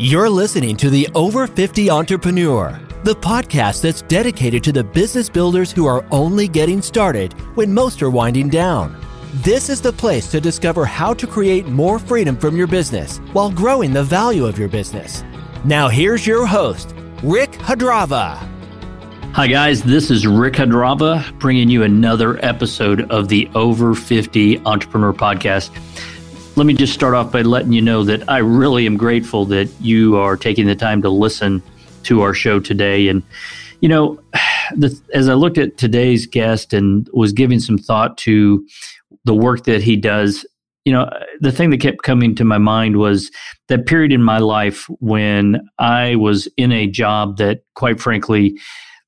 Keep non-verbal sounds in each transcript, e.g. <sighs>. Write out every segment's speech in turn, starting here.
You're listening to the Over 50 Entrepreneur, the podcast that's dedicated to the business builders who are only getting started when most are winding down. This is the place to discover how to create more freedom from your business while growing the value of your business. Now, here's your host, Rick Hadrava. Hi, guys. This is Rick Hadrava bringing you another episode of the Over 50 Entrepreneur Podcast let me just start off by letting you know that I really am grateful that you are taking the time to listen to our show today. And, you know, <sighs> the, as I looked at today's guest and was giving some thought to the work that he does, you know, the thing that kept coming to my mind was that period in my life when I was in a job that, quite frankly,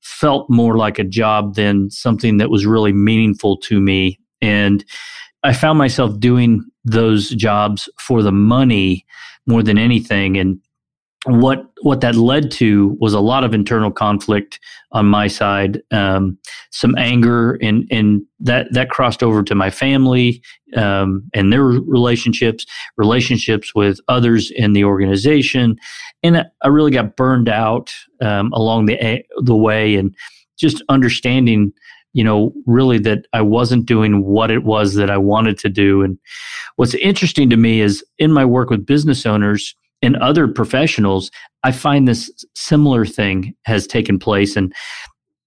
felt more like a job than something that was really meaningful to me. And I found myself doing those jobs for the money more than anything. And what what that led to was a lot of internal conflict on my side, um, some anger, and and that that crossed over to my family um, and their relationships, relationships with others in the organization, and I really got burned out um, along the the way, and just understanding you know, really that I wasn't doing what it was that I wanted to do. And what's interesting to me is in my work with business owners and other professionals, I find this similar thing has taken place. And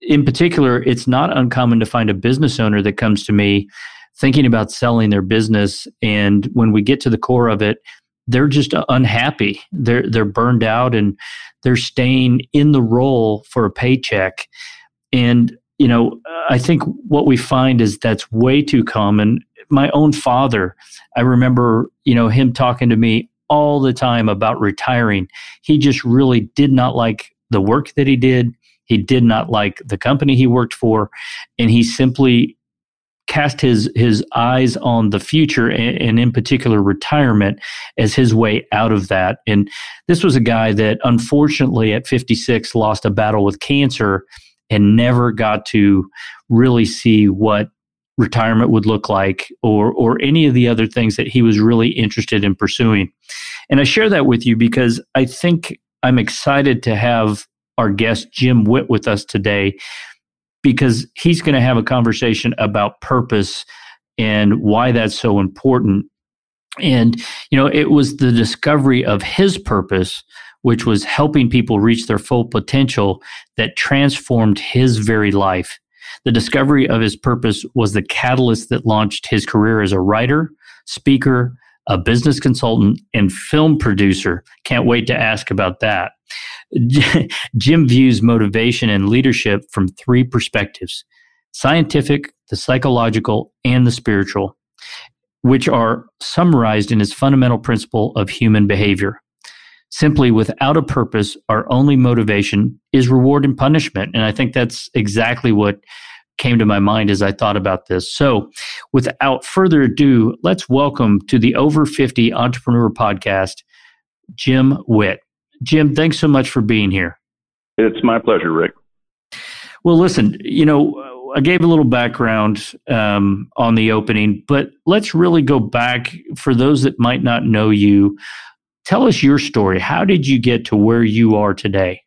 in particular, it's not uncommon to find a business owner that comes to me thinking about selling their business. And when we get to the core of it, they're just unhappy. They're they're burned out and they're staying in the role for a paycheck. And you know, I think what we find is that's way too common. My own father, I remember, you know, him talking to me all the time about retiring. He just really did not like the work that he did. He did not like the company he worked for, and he simply cast his his eyes on the future and, and, in particular retirement as his way out of that and this was a guy that unfortunately at 56 lost a battle with cancer and never got to really see what retirement would look like or or any of the other things that he was really interested in pursuing. And I share that with you because I think I'm excited to have our guest Jim Whitt with us today because he's going to have a conversation about purpose and why that's so important. And you know, it was the discovery of his purpose which was helping people reach their full potential that transformed his very life. The discovery of his purpose was the catalyst that launched his career as a writer, speaker, a business consultant, and film producer. Can't wait to ask about that. <laughs> Jim views motivation and leadership from three perspectives scientific, the psychological, and the spiritual, which are summarized in his fundamental principle of human behavior. Simply without a purpose, our only motivation is reward and punishment. And I think that's exactly what came to my mind as I thought about this. So, without further ado, let's welcome to the Over 50 Entrepreneur Podcast, Jim Whitt. Jim, thanks so much for being here. It's my pleasure, Rick. Well, listen, you know, I gave a little background um, on the opening, but let's really go back for those that might not know you. Tell us your story. How did you get to where you are today?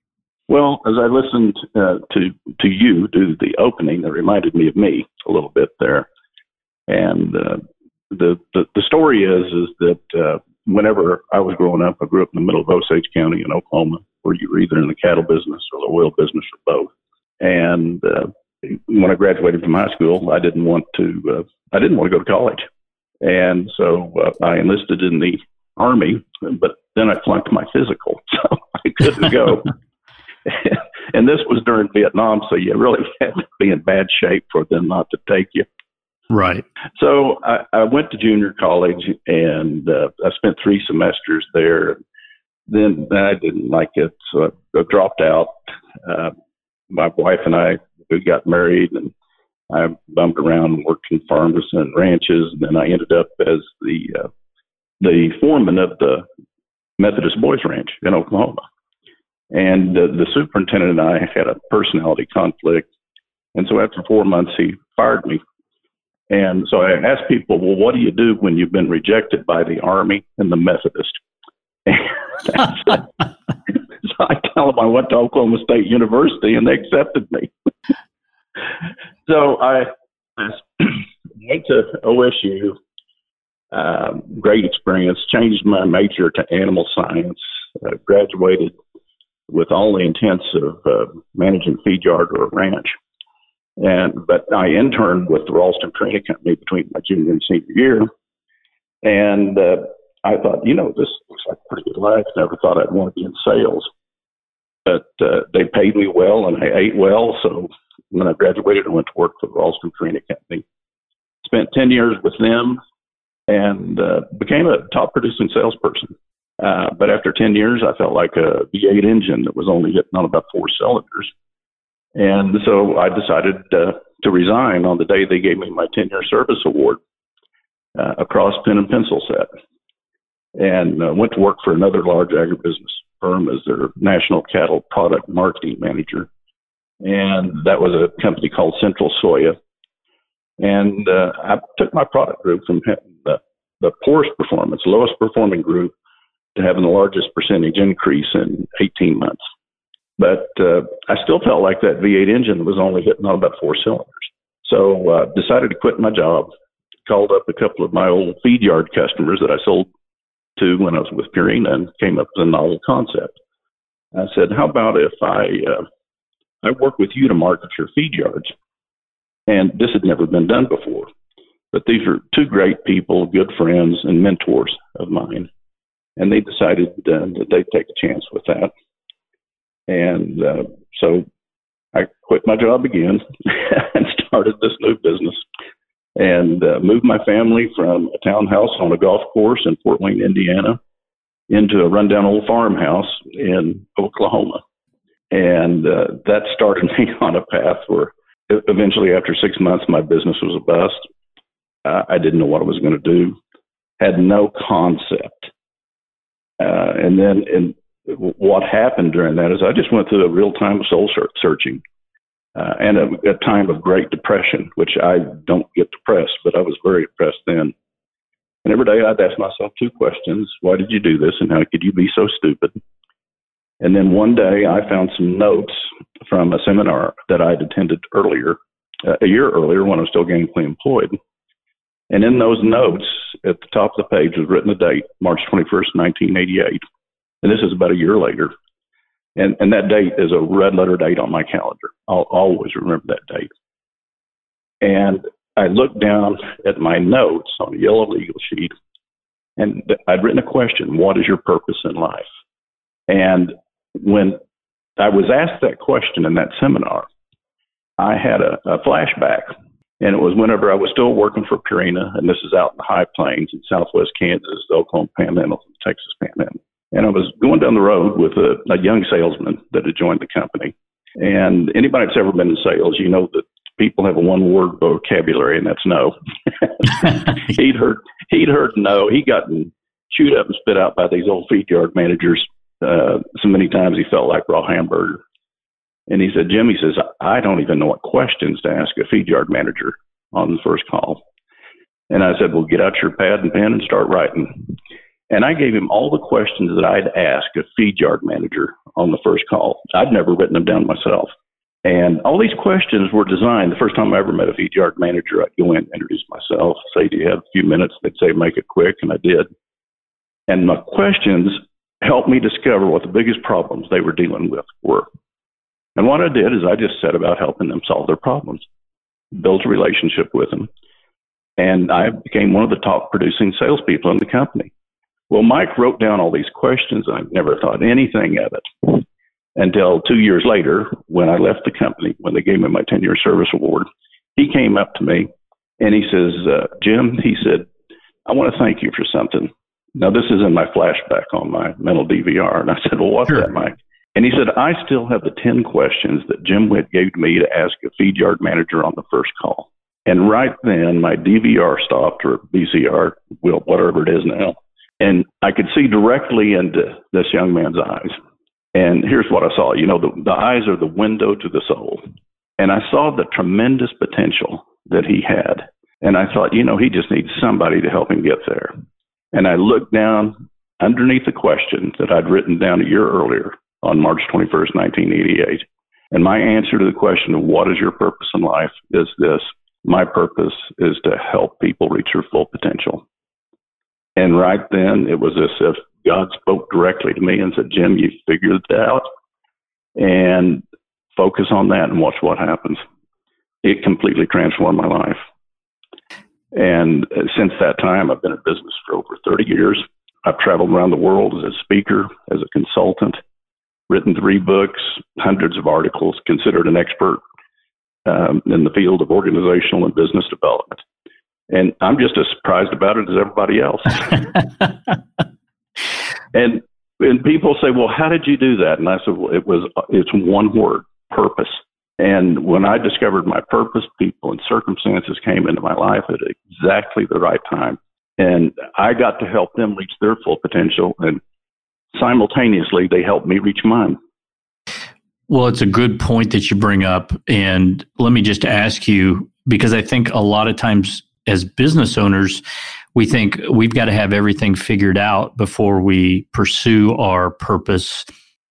Well, as I listened uh, to to you do the opening, it reminded me of me a little bit there. And uh, the, the the story is is that uh, whenever I was growing up, I grew up in the middle of Osage County in Oklahoma, where you were either in the cattle business or the oil business or both. And uh, when I graduated from high school, I didn't want to uh, I didn't want to go to college, and so uh, I enlisted in the Army, but then I flunked my physical, <laughs> so I couldn't go. <laughs> and this was during Vietnam, so you really <laughs> had to be in bad shape for them not to take you. Right. So I, I went to junior college and uh, I spent three semesters there. Then I didn't like it, so I, I dropped out. Uh, my wife and I we got married, and I bumped around and worked in farms and ranches. And then I ended up as the uh, the foreman of the Methodist Boys Ranch in Oklahoma. And the superintendent and I had a personality conflict. And so after four months, he fired me. And so I asked people, well, what do you do when you've been rejected by the Army and the Methodist? <laughs> so I tell them I went to Oklahoma State University and they accepted me. <laughs> so I, I <clears throat> went to OSU. Um, great experience. Changed my major to animal science. Uh, graduated with all the intents of uh, managing feed yard or a ranch. And but I interned with the Ralston Purina Company between my junior and senior year, and uh, I thought, you know, this looks like a pretty good life. Never thought I'd want to be in sales, but uh, they paid me well and I ate well. So when I graduated, I went to work for the Ralston Purina Company. Spent ten years with them, and uh, became a top producing salesperson. Uh, but after 10 years, I felt like a V8 engine that was only hitting on about four cylinders. And so I decided uh, to resign on the day they gave me my 10 year service award uh, across pen and pencil set. And uh, went to work for another large agribusiness firm as their national cattle product marketing manager. And that was a company called Central Soya. And uh, I took my product group from the, poorest performance, lowest performing group, to having the largest percentage increase in 18 months. But uh, I still felt like that V8 engine was only hitting on about four cylinders. So uh, decided to quit my job. Called up a couple of my old feed yard customers that I sold to when I was with Purina and came up with a novel concept. I said, "How about if I uh, I work with you to market your feed yards?" And this had never been done before. But these are two great people, good friends, and mentors of mine, and they decided uh, that they'd take a chance with that. And uh, so I quit my job again <laughs> and started this new business and uh, moved my family from a townhouse on a golf course in Fort Wayne, Indiana, into a rundown old farmhouse in Oklahoma. And uh, that started <laughs> me on a path where eventually, after six months, my business was a bust. Uh, I didn't know what I was going to do, had no concept. Uh, and then and what happened during that is I just went through a real time of soul searching uh, and a, a time of great depression, which I don't get depressed, but I was very depressed then. And every day I'd ask myself two questions Why did you do this? And how could you be so stupid? And then one day I found some notes from a seminar that I'd attended earlier, uh, a year earlier when I was still gainfully employed. And in those notes, at the top of the page was written a date, March 21st, 1988. And this is about a year later. And, and that date is a red letter date on my calendar. I'll always remember that date. And I looked down at my notes on a yellow legal sheet and I'd written a question What is your purpose in life? And when I was asked that question in that seminar, I had a, a flashback. And it was whenever I was still working for Purina, and this is out in the high plains in southwest Kansas, the Oklahoma Panhandle, the Texas Panhandle. And I was going down the road with a, a young salesman that had joined the company. And anybody that's ever been in sales, you know that people have a one word vocabulary and that's no. <laughs> he'd heard he'd heard no. He'd gotten chewed up and spit out by these old feed yard managers uh, so many times he felt like raw hamburger. And he said, Jim, he says, I don't even know what questions to ask a feed yard manager on the first call. And I said, Well, get out your pad and pen and start writing. And I gave him all the questions that I'd ask a feed yard manager on the first call. I'd never written them down myself. And all these questions were designed. The first time I ever met a feed yard manager, I'd go in, introduce myself, say, Do you have a few minutes? They'd say, Make it quick. And I did. And my questions helped me discover what the biggest problems they were dealing with were. And what I did is I just set about helping them solve their problems, built a relationship with them, and I became one of the top producing salespeople in the company. Well, Mike wrote down all these questions. I never thought anything of it until two years later when I left the company, when they gave me my 10 year service award. He came up to me and he says, uh, Jim, he said, I want to thank you for something. Now, this is in my flashback on my mental DVR. And I said, Well, what's sure. that, Mike? And he said, I still have the 10 questions that Jim Whitt gave me to ask a feed yard manager on the first call. And right then, my DVR stopped, or VCR, well, whatever it is now. And I could see directly into this young man's eyes. And here's what I saw. You know, the, the eyes are the window to the soul. And I saw the tremendous potential that he had. And I thought, you know, he just needs somebody to help him get there. And I looked down, underneath the question that I'd written down a year earlier on March 21st, 1988. And my answer to the question of what is your purpose in life is this my purpose is to help people reach their full potential. And right then, it was as if God spoke directly to me and said, Jim, you figured it out and focus on that and watch what happens. It completely transformed my life. And since that time, I've been in business for over 30 years. I've traveled around the world as a speaker, as a consultant, written three books, hundreds of articles, considered an expert um, in the field of organizational and business development. And I'm just as surprised about it as everybody else. <laughs> and and people say, "Well, how did you do that?" And I said, "Well, it was it's one word, purpose." And when I discovered my purpose, people and circumstances came into my life at exactly the right time, and I got to help them reach their full potential, and simultaneously, they helped me reach mine. Well, it's a good point that you bring up. And let me just ask you because I think a lot of times as business owners, we think we've got to have everything figured out before we pursue our purpose.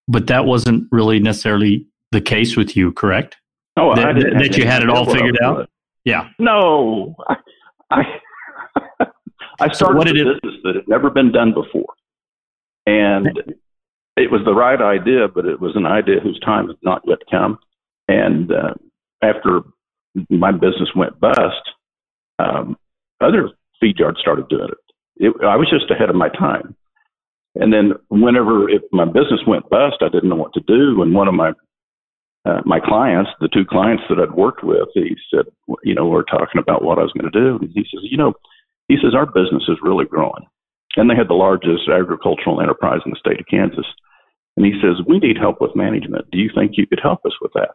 But that wasn't really necessarily the case with you, correct? Oh, that, that you had it all figured out? Yeah. No. I, I, <laughs> I started so a business that had never been done before. And it was the right idea, but it was an idea whose time had not yet come. And uh, after my business went bust, um, other feed yards started doing it. it. I was just ahead of my time. And then whenever if my business went bust, I didn't know what to do. And one of my uh, my clients, the two clients that I'd worked with, he said, you know, we're talking about what I was going to do. And he says, you know, he says our business is really growing, and they had the largest agricultural enterprise in the state of Kansas. And he says, We need help with management. Do you think you could help us with that?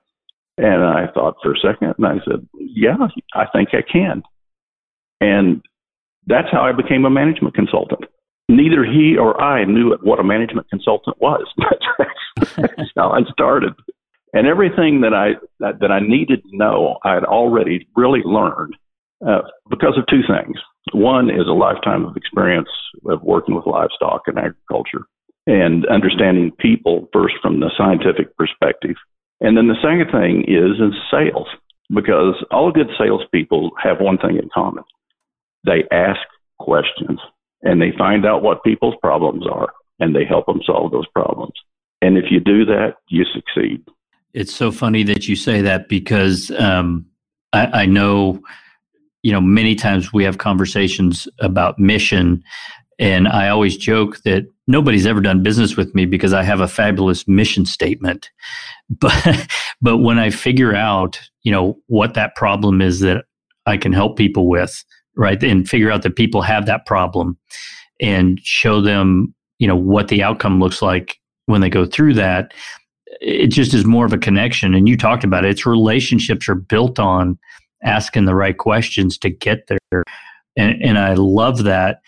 And I thought for a second and I said, Yeah, I think I can. And that's how I became a management consultant. Neither he or I knew what a management consultant was. <laughs> that's how I started. And everything that I that, that I needed to know, I had already really learned uh, because of two things. One is a lifetime of experience of working with livestock and agriculture and understanding people first from the scientific perspective. And then the second thing is in sales, because all good salespeople have one thing in common. They ask questions and they find out what people's problems are and they help them solve those problems. And if you do that, you succeed. It's so funny that you say that because um, I, I know, you know, many times we have conversations about mission and I always joke that nobody's ever done business with me because I have a fabulous mission statement. <laughs> But but when I figure out, you know, what that problem is that I can help people with, right? And figure out that people have that problem and show them, you know, what the outcome looks like when they go through that, it just is more of a connection. And you talked about it. It's relationships are built on asking the right questions to get there. And, and I love that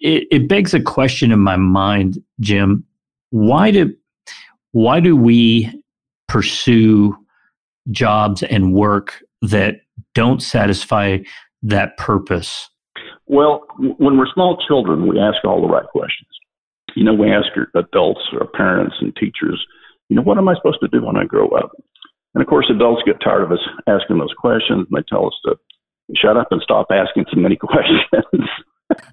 it, it begs a question in my mind, Jim. Why do why do we pursue jobs and work that don't satisfy that purpose? Well, when we're small children, we ask all the right questions. You know, we ask adults or parents and teachers, you know, what am I supposed to do when I grow up? And of course, adults get tired of us asking those questions and they tell us to shut up and stop asking so many <laughs> questions.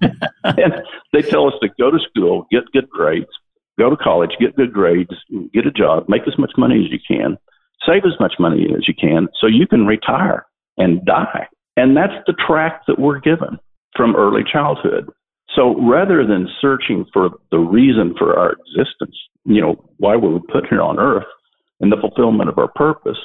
<laughs> and they tell us to go to school, get good grades, go to college, get good grades, get a job, make as much money as you can, save as much money as you can so you can retire and die. And that's the track that we're given from early childhood. So rather than searching for the reason for our existence, you know, why we were put here on earth and the fulfillment of our purpose,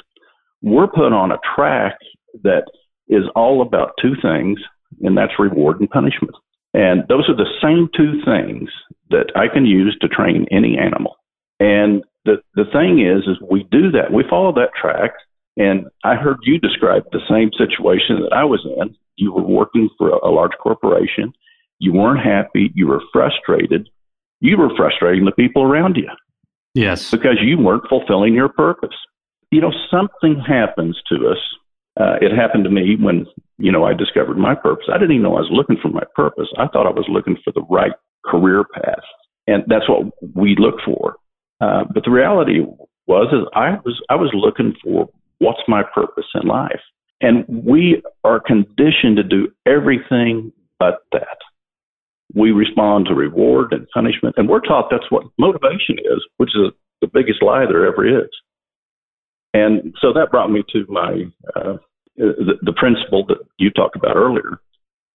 we're put on a track that is all about two things, and that's reward and punishment. And those are the same two things that I can use to train any animal. And the, the thing is, is we do that. We follow that track. And I heard you describe the same situation that I was in. You were working for a, a large corporation. You weren't happy. You were frustrated. You were frustrating the people around you. Yes. Because you weren't fulfilling your purpose. You know, something happens to us uh, it happened to me when you know I discovered my purpose. I didn't even know I was looking for my purpose. I thought I was looking for the right career path. and that's what we look for. Uh, but the reality was is I was I was looking for what's my purpose in life, and we are conditioned to do everything but that. We respond to reward and punishment, and we're taught that's what motivation is, which is the biggest lie there ever is. And so that brought me to my uh, the, the principle that you talked about earlier.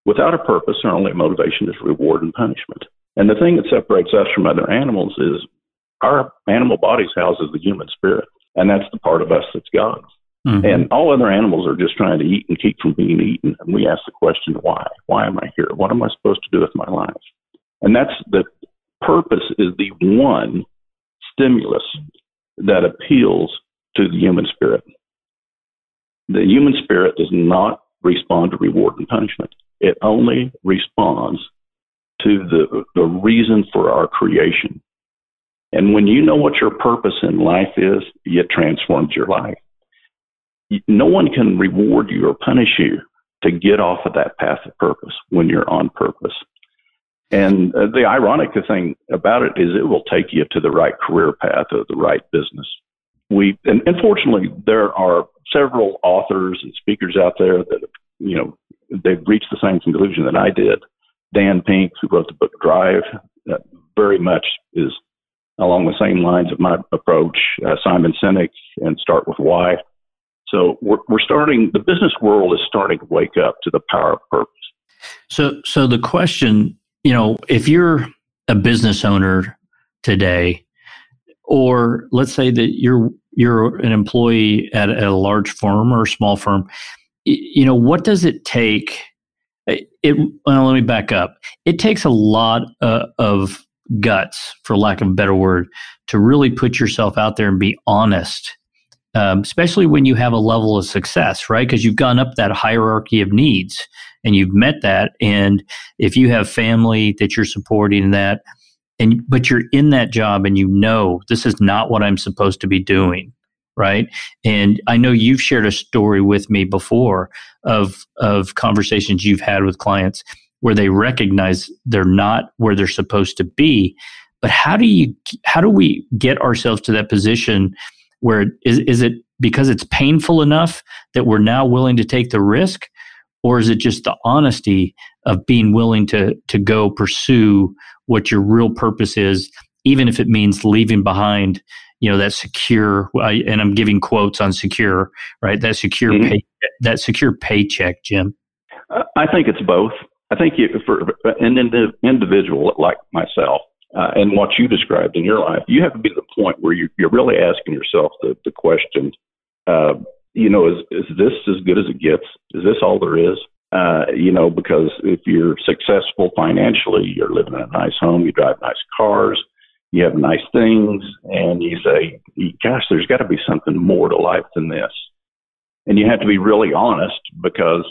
Without a purpose, our only motivation is reward and punishment. And the thing that separates us from other animals is our animal bodies houses the human spirit, and that's the part of us that's God. Mm-hmm. And all other animals are just trying to eat and keep from being eaten. And we ask the question, why? Why am I here? What am I supposed to do with my life? And that's the purpose is the one stimulus that appeals to the human spirit. The human spirit does not respond to reward and punishment. It only responds to the, the reason for our creation. And when you know what your purpose in life is, it transforms your life. No one can reward you or punish you to get off of that path of purpose when you're on purpose. And uh, the ironic thing about it is it will take you to the right career path or the right business. We, and unfortunately, there are several authors and speakers out there that, you know, they've reached the same conclusion that I did. Dan Pink, who wrote the book Drive, uh, very much is along the same lines of my approach. Uh, Simon Sinek and Start with Why. So we're, we're starting. The business world is starting to wake up to the power of purpose. So, so the question you know, if you're a business owner today, or let's say that you're you're an employee at, a large firm or a small firm, you know, what does it take? It well, let me back up. It takes a lot uh, of guts, for lack of a better word, to really put yourself out there and be honest um, especially when you have a level of success, right? Because you've gone up that hierarchy of needs and you've met that. And if you have family that you're supporting that, and but you're in that job and you know this is not what I'm supposed to be doing, right? And I know you've shared a story with me before of of conversations you've had with clients where they recognize they're not where they're supposed to be. But how do you how do we get ourselves to that position? Where is, is it because it's painful enough that we're now willing to take the risk? Or is it just the honesty of being willing to to go pursue what your real purpose is even if it means leaving behind you know that secure and i'm giving quotes on secure right? That secure mm-hmm. pay, that secure paycheck jim. I think it's both. I think for an individual like myself uh, and what you described in your life, you have to be to the point where you, you're really asking yourself the, the question, uh, you know, is, is this as good as it gets? Is this all there is? Uh, you know, because if you're successful financially, you're living in a nice home, you drive nice cars, you have nice things, and you say, gosh, there's got to be something more to life than this. And you have to be really honest because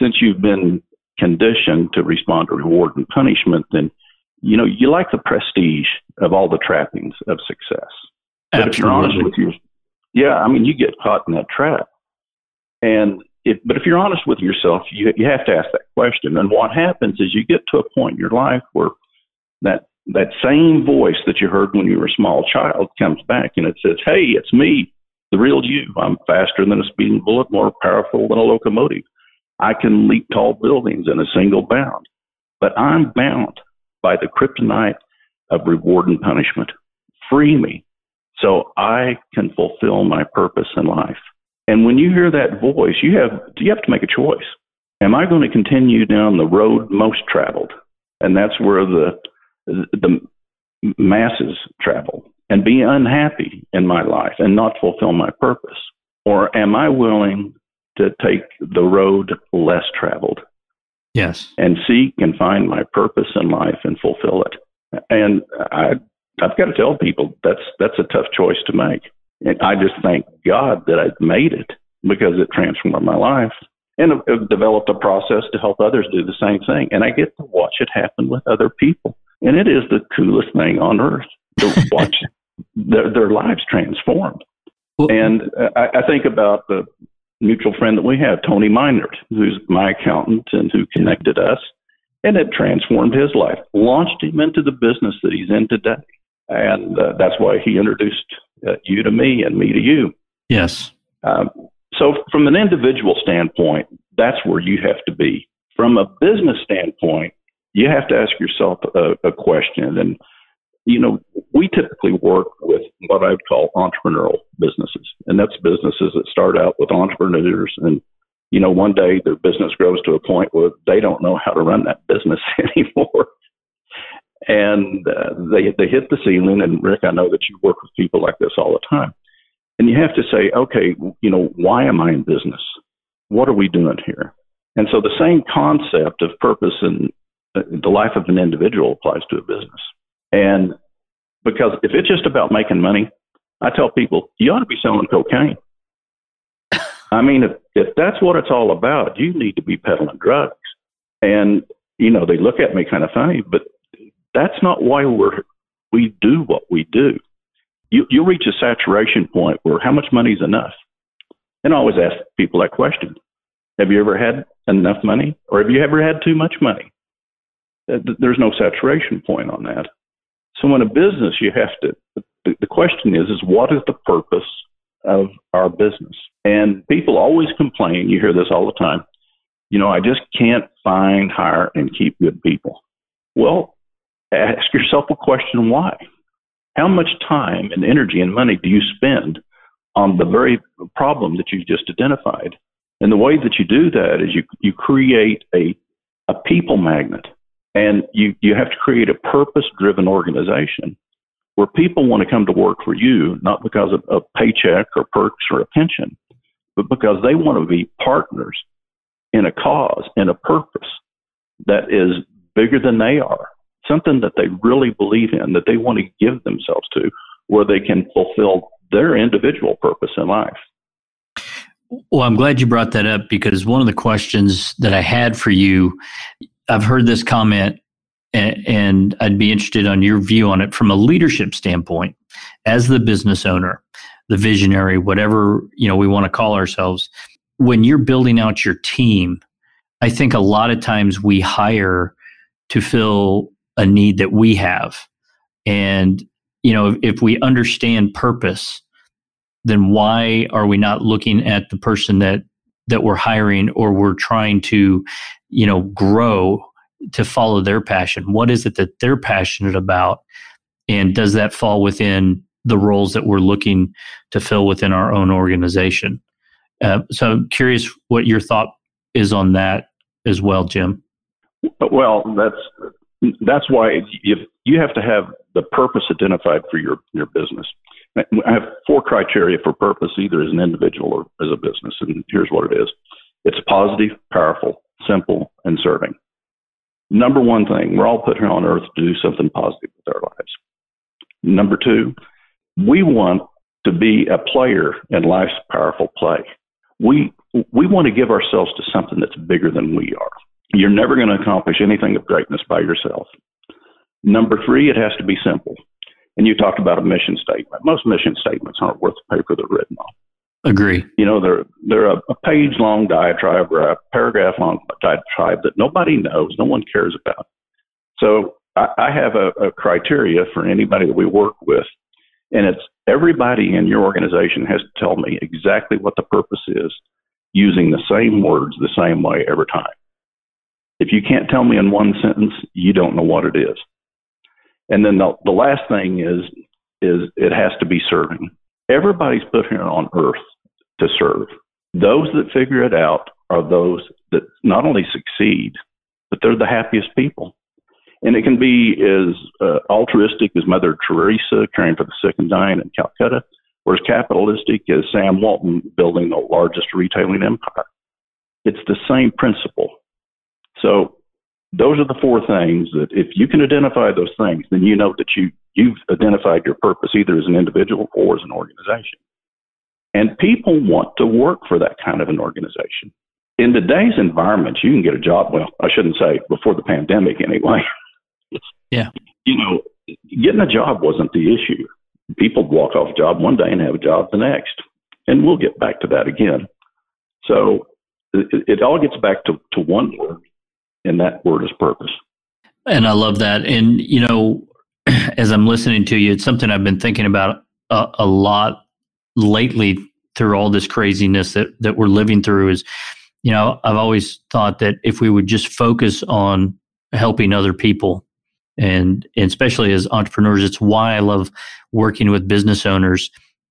since you've been conditioned to respond to reward and punishment, then you know, you like the prestige of all the trappings of success. But if you're honest with you, yeah, I mean, you get caught in that trap. And if, but if you're honest with yourself, you, you have to ask that question. And what happens is you get to a point in your life where that, that same voice that you heard when you were a small child comes back and it says, Hey, it's me, the real you. I'm faster than a speeding bullet, more powerful than a locomotive. I can leap tall buildings in a single bound, but I'm bound by the kryptonite of reward and punishment. Free me so I can fulfill my purpose in life. And when you hear that voice, you have you have to make a choice. Am I going to continue down the road most traveled? And that's where the the masses travel and be unhappy in my life and not fulfill my purpose? Or am I willing to take the road less traveled Yes. And seek and find my purpose in life and fulfill it. And I, I've got to tell people that's that's a tough choice to make. And I just thank God that I've made it because it transformed my life. And I've developed a process to help others do the same thing. And I get to watch it happen with other people. And it is the coolest thing on earth to <laughs> watch their, their lives transformed. Well, and I, I think about the mutual friend that we have, Tony Minard, who's my accountant and who connected us. And it transformed his life, launched him into the business that he's in today. And uh, that's why he introduced uh, you to me and me to you. Yes. Um, so, from an individual standpoint, that's where you have to be. From a business standpoint, you have to ask yourself a, a question. And, you know, we typically work with what I would call entrepreneurial businesses. And that's businesses that start out with entrepreneurs and you know, one day their business grows to a point where they don't know how to run that <laughs> business anymore. and uh, they they hit the ceiling. And Rick, I know that you work with people like this all the time. And you have to say, okay, you know, why am I in business? What are we doing here? And so the same concept of purpose in uh, the life of an individual applies to a business. And because if it's just about making money, I tell people you ought to be selling cocaine. I mean, if, if that's what it's all about, you need to be peddling drugs. And, you know, they look at me kind of funny, but that's not why we're, we do what we do. You, you'll reach a saturation point where how much money is enough? And I always ask people that question. Have you ever had enough money or have you ever had too much money? There's no saturation point on that. So in a business, you have to, the, question is, is what is the purpose of our business? And people always complain. You hear this all the time. You know, I just can't find, hire, and keep good people. Well, ask yourself a question why? How much time and energy and money do you spend on the very problem that you just identified? And the way that you do that is you, you create a, a people magnet and you, you have to create a purpose driven organization where people want to come to work for you, not because of a paycheck or perks or a pension, but because they want to be partners in a cause, in a purpose that is bigger than they are, something that they really believe in, that they want to give themselves to, where they can fulfill their individual purpose in life. Well, I'm glad you brought that up because one of the questions that I had for you, I've heard this comment and, I'd be interested on your view on it from a leadership standpoint as the business owner the visionary, whatever you know we want to call ourselves. When you're building out your team, I think a lot of times we hire to fill a need that we have, and you know if, if we understand purpose, then why are we not looking at the person that that we're hiring or we're trying to you know grow to follow their passion what is it that they're passionate about and does that fall within the roles that we're looking to fill within our own organization. Uh, so I'm curious what your thought is on that as well, Jim. Well, that's that's why you you have to have the purpose identified for your your business. I have four criteria for purpose, either as an individual or as a business, and here's what it is: it's positive, powerful, simple, and serving. Number one thing, we're all put here on earth to do something positive with our lives. Number two, we want to be a player in life's powerful play. We we want to give ourselves to something that's bigger than we are. You're never going to accomplish anything of greatness by yourself. Number three, it has to be simple. And you talked about a mission statement. Most mission statements aren't worth the paper they're written on. Agree. You know, they're they're a, a page long diatribe or a paragraph long diatribe that nobody knows, no one cares about. So I, I have a, a criteria for anybody that we work with and it's everybody in your organization has to tell me exactly what the purpose is using the same words the same way every time. If you can't tell me in one sentence, you don't know what it is. And then the, the last thing is is it has to be serving. Everybody's put here on earth to serve. Those that figure it out are those that not only succeed, but they're the happiest people. And it can be as uh, altruistic as Mother Teresa caring for the sick and dying in Calcutta, or as capitalistic as Sam Walton building the largest retailing empire. It's the same principle. So those are the four things that if you can identify those things, then you know that you, you've identified your purpose either as an individual or as an organization. And people want to work for that kind of an organization. In today's environment, you can get a job. Well, I shouldn't say before the pandemic anyway. <laughs> Yeah. You know, getting a job wasn't the issue. People walk off a job one day and have a job the next. And we'll get back to that again. So it, it all gets back to, to one word, and that word is purpose. And I love that. And, you know, <clears throat> as I'm listening to you, it's something I've been thinking about a, a lot lately through all this craziness that, that we're living through is, you know, I've always thought that if we would just focus on helping other people and, and especially as entrepreneurs, it's why I love working with business owners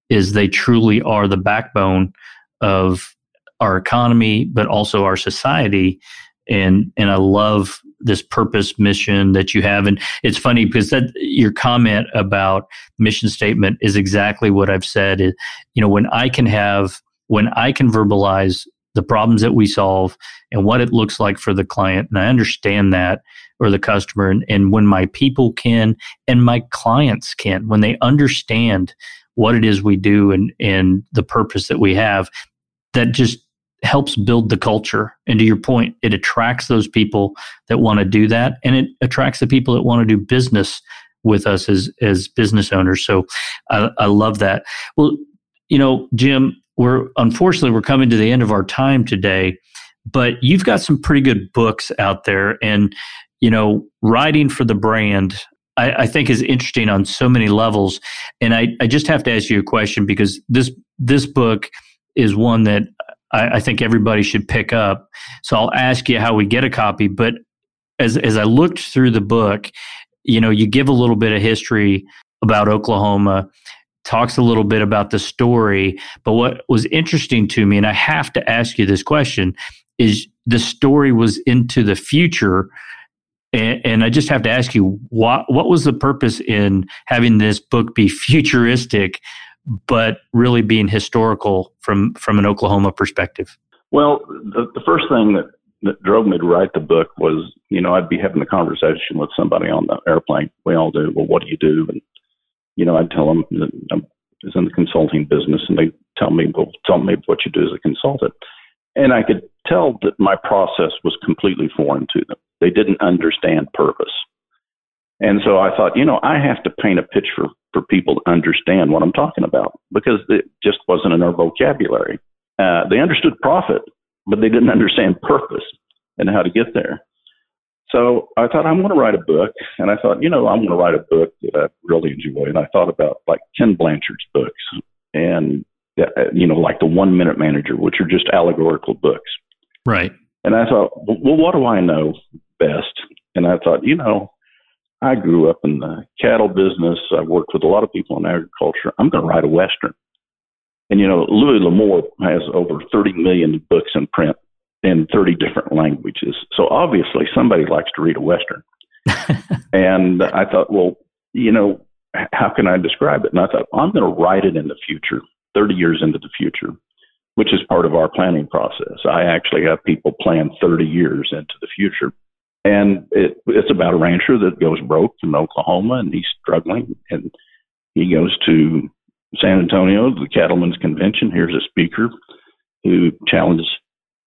is they truly are the backbone of our economy, but also our society. And, and I love this purpose mission that you have. And it's funny because that your comment about mission statement is exactly what I've said. It, you know, when I can have, when I can verbalize the problems that we solve and what it looks like for the client, and I understand that, or the customer, and, and when my people can and my clients can, when they understand what it is we do and, and the purpose that we have, that just helps build the culture. And to your point, it attracts those people that want to do that, and it attracts the people that want to do business with us as as business owners. So I, I love that. Well, you know, Jim, we're unfortunately we're coming to the end of our time today, but you've got some pretty good books out there, and you know, riding for the brand. I, I think is interesting on so many levels, and I, I just have to ask you a question because this this book is one that I, I think everybody should pick up. So I'll ask you how we get a copy. But as as I looked through the book, you know, you give a little bit of history about Oklahoma, talks a little bit about the story. But what was interesting to me, and I have to ask you this question, is the story was into the future. And, and I just have to ask you, what what was the purpose in having this book be <laughs> futuristic but really being historical from from an Oklahoma perspective? Well, the, the first thing that that drove me to write the book was, you know, I'd be having a conversation with somebody on the airplane. We all do. Well, what do you do? And you know, I'd tell them that I'm in the consulting business, and they tell me, well, tell me what you do as a consultant. And I could tell that my process was completely foreign to them. They didn't understand purpose. And so I thought, you know, I have to paint a picture for people to understand what I'm talking about because it just wasn't in our vocabulary. Uh, they understood profit, but they didn't understand purpose and how to get there. So I thought I'm going to write a book, and I thought, you know, I'm going to write a book that I really enjoy. And I thought about like Ken Blanchard's books, and uh, you know, like the One Minute Manager, which are just allegorical books. Right. And I thought, well, what do I know best? And I thought, you know, I grew up in the cattle business. I worked with a lot of people in agriculture. I'm going to write a Western. And, you know, Louis L'Amour has over 30 million books in print in 30 different languages. So obviously somebody likes to read a Western. <laughs> and I thought, well, you know, how can I describe it? And I thought, well, I'm going to write it in the future, 30 years into the future, which is part of our planning process. I actually have people plan 30 years into the future and it, it's about a rancher that goes broke in Oklahoma and he's struggling. And he goes to San Antonio, the Cattlemen's Convention. Here's a speaker who challenges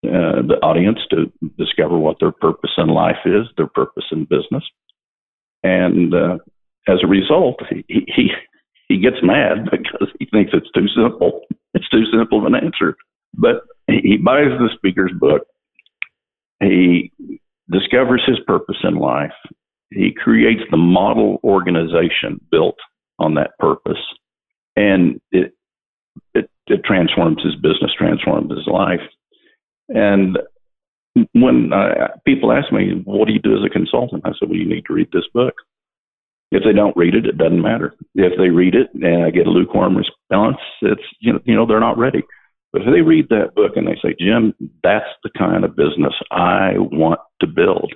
uh, the audience to discover what their purpose in life is, their purpose in business. And uh, as a result, he, he he gets mad because he thinks it's too simple. It's too simple of an answer. But he buys the speaker's book. He discovers his purpose in life. He creates the model organization built on that purpose, and it it, it transforms his business, transforms his life. And when I, people ask me, "What do you do as a consultant?" I said, "Well, you need to read this book." If they don't read it, it doesn't matter. If they read it and I get a lukewarm response, it's you know, you know they're not ready. But if they read that book and they say, Jim, that's the kind of business I want to build,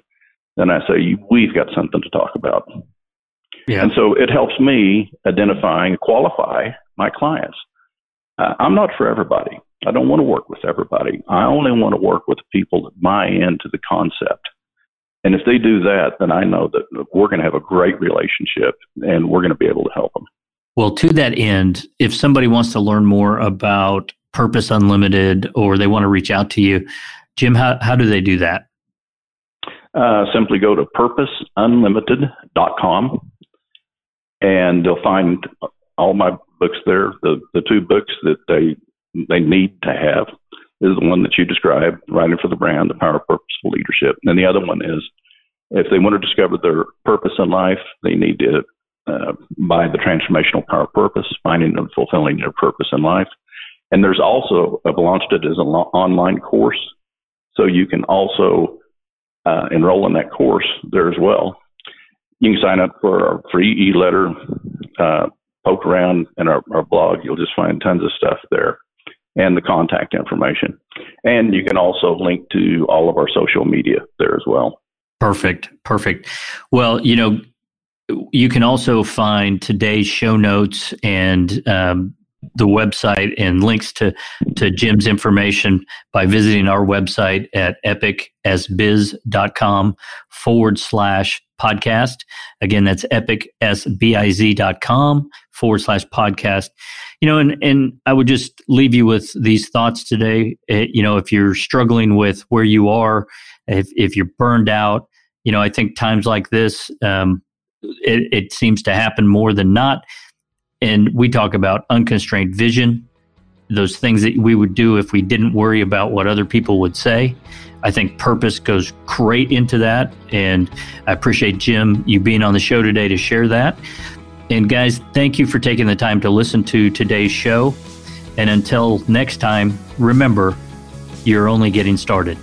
then I say, we've got something to talk about. Yeah. And so it helps me identify and qualify my clients. Uh, I'm not for everybody. I don't want to work with everybody. I only want to work with people that buy into the concept. And if they do that, then I know that we're going to have a great relationship and we're going to be able to help them. Well, to that end, if somebody wants to learn more about Purpose Unlimited or they want to reach out to you, Jim, how, how do they do that? Uh, simply go to purposeunlimited.com and they'll find all my books there, the, the two books that they they need to have. is the one that you described, riding for the brand, the power of purposeful leadership. And the other one is if they want to discover their purpose in life, they need to uh, buy the transformational power of purpose, finding and fulfilling their purpose in life. And there's also, I've launched it as an online course. So you can also uh, enroll in that course there as well. You can sign up for our free e-letter, uh, poke around in our, our blog. You'll just find tons of stuff there and the contact information. And you can also link to all of our social media there as well. Perfect. Perfect. Well, you know, you can also find today's show notes and um, the website and links to, to Jim's information by visiting our website at epicsbiz.com forward slash podcast. Again, that's epicsbiz.com forward slash podcast. You know, and, and I would just leave you with these thoughts today. Uh, you know, if you're struggling with where you are, if, if you're burned out, you know, I think times like this, um, it, it seems to happen more than not. And we talk about unconstrained vision, those things that we would do if we didn't worry about what other people would say. I think purpose goes great into that. And I appreciate Jim, you being on the show today to share that. And guys, thank you for taking the time to listen to today's show. And until next time, remember, you're only getting started.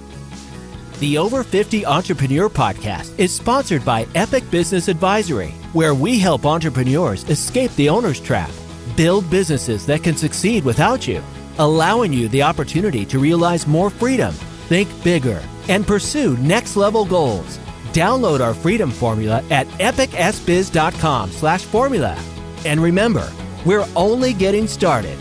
The Over 50 Entrepreneur Podcast is sponsored by Epic Business Advisory, where we help entrepreneurs escape the owner's trap, build businesses that can succeed without you, allowing you the opportunity to realize more freedom, think bigger, and pursue next level goals. Download our freedom formula at epicsbiz.com slash formula. And remember, we're only getting started.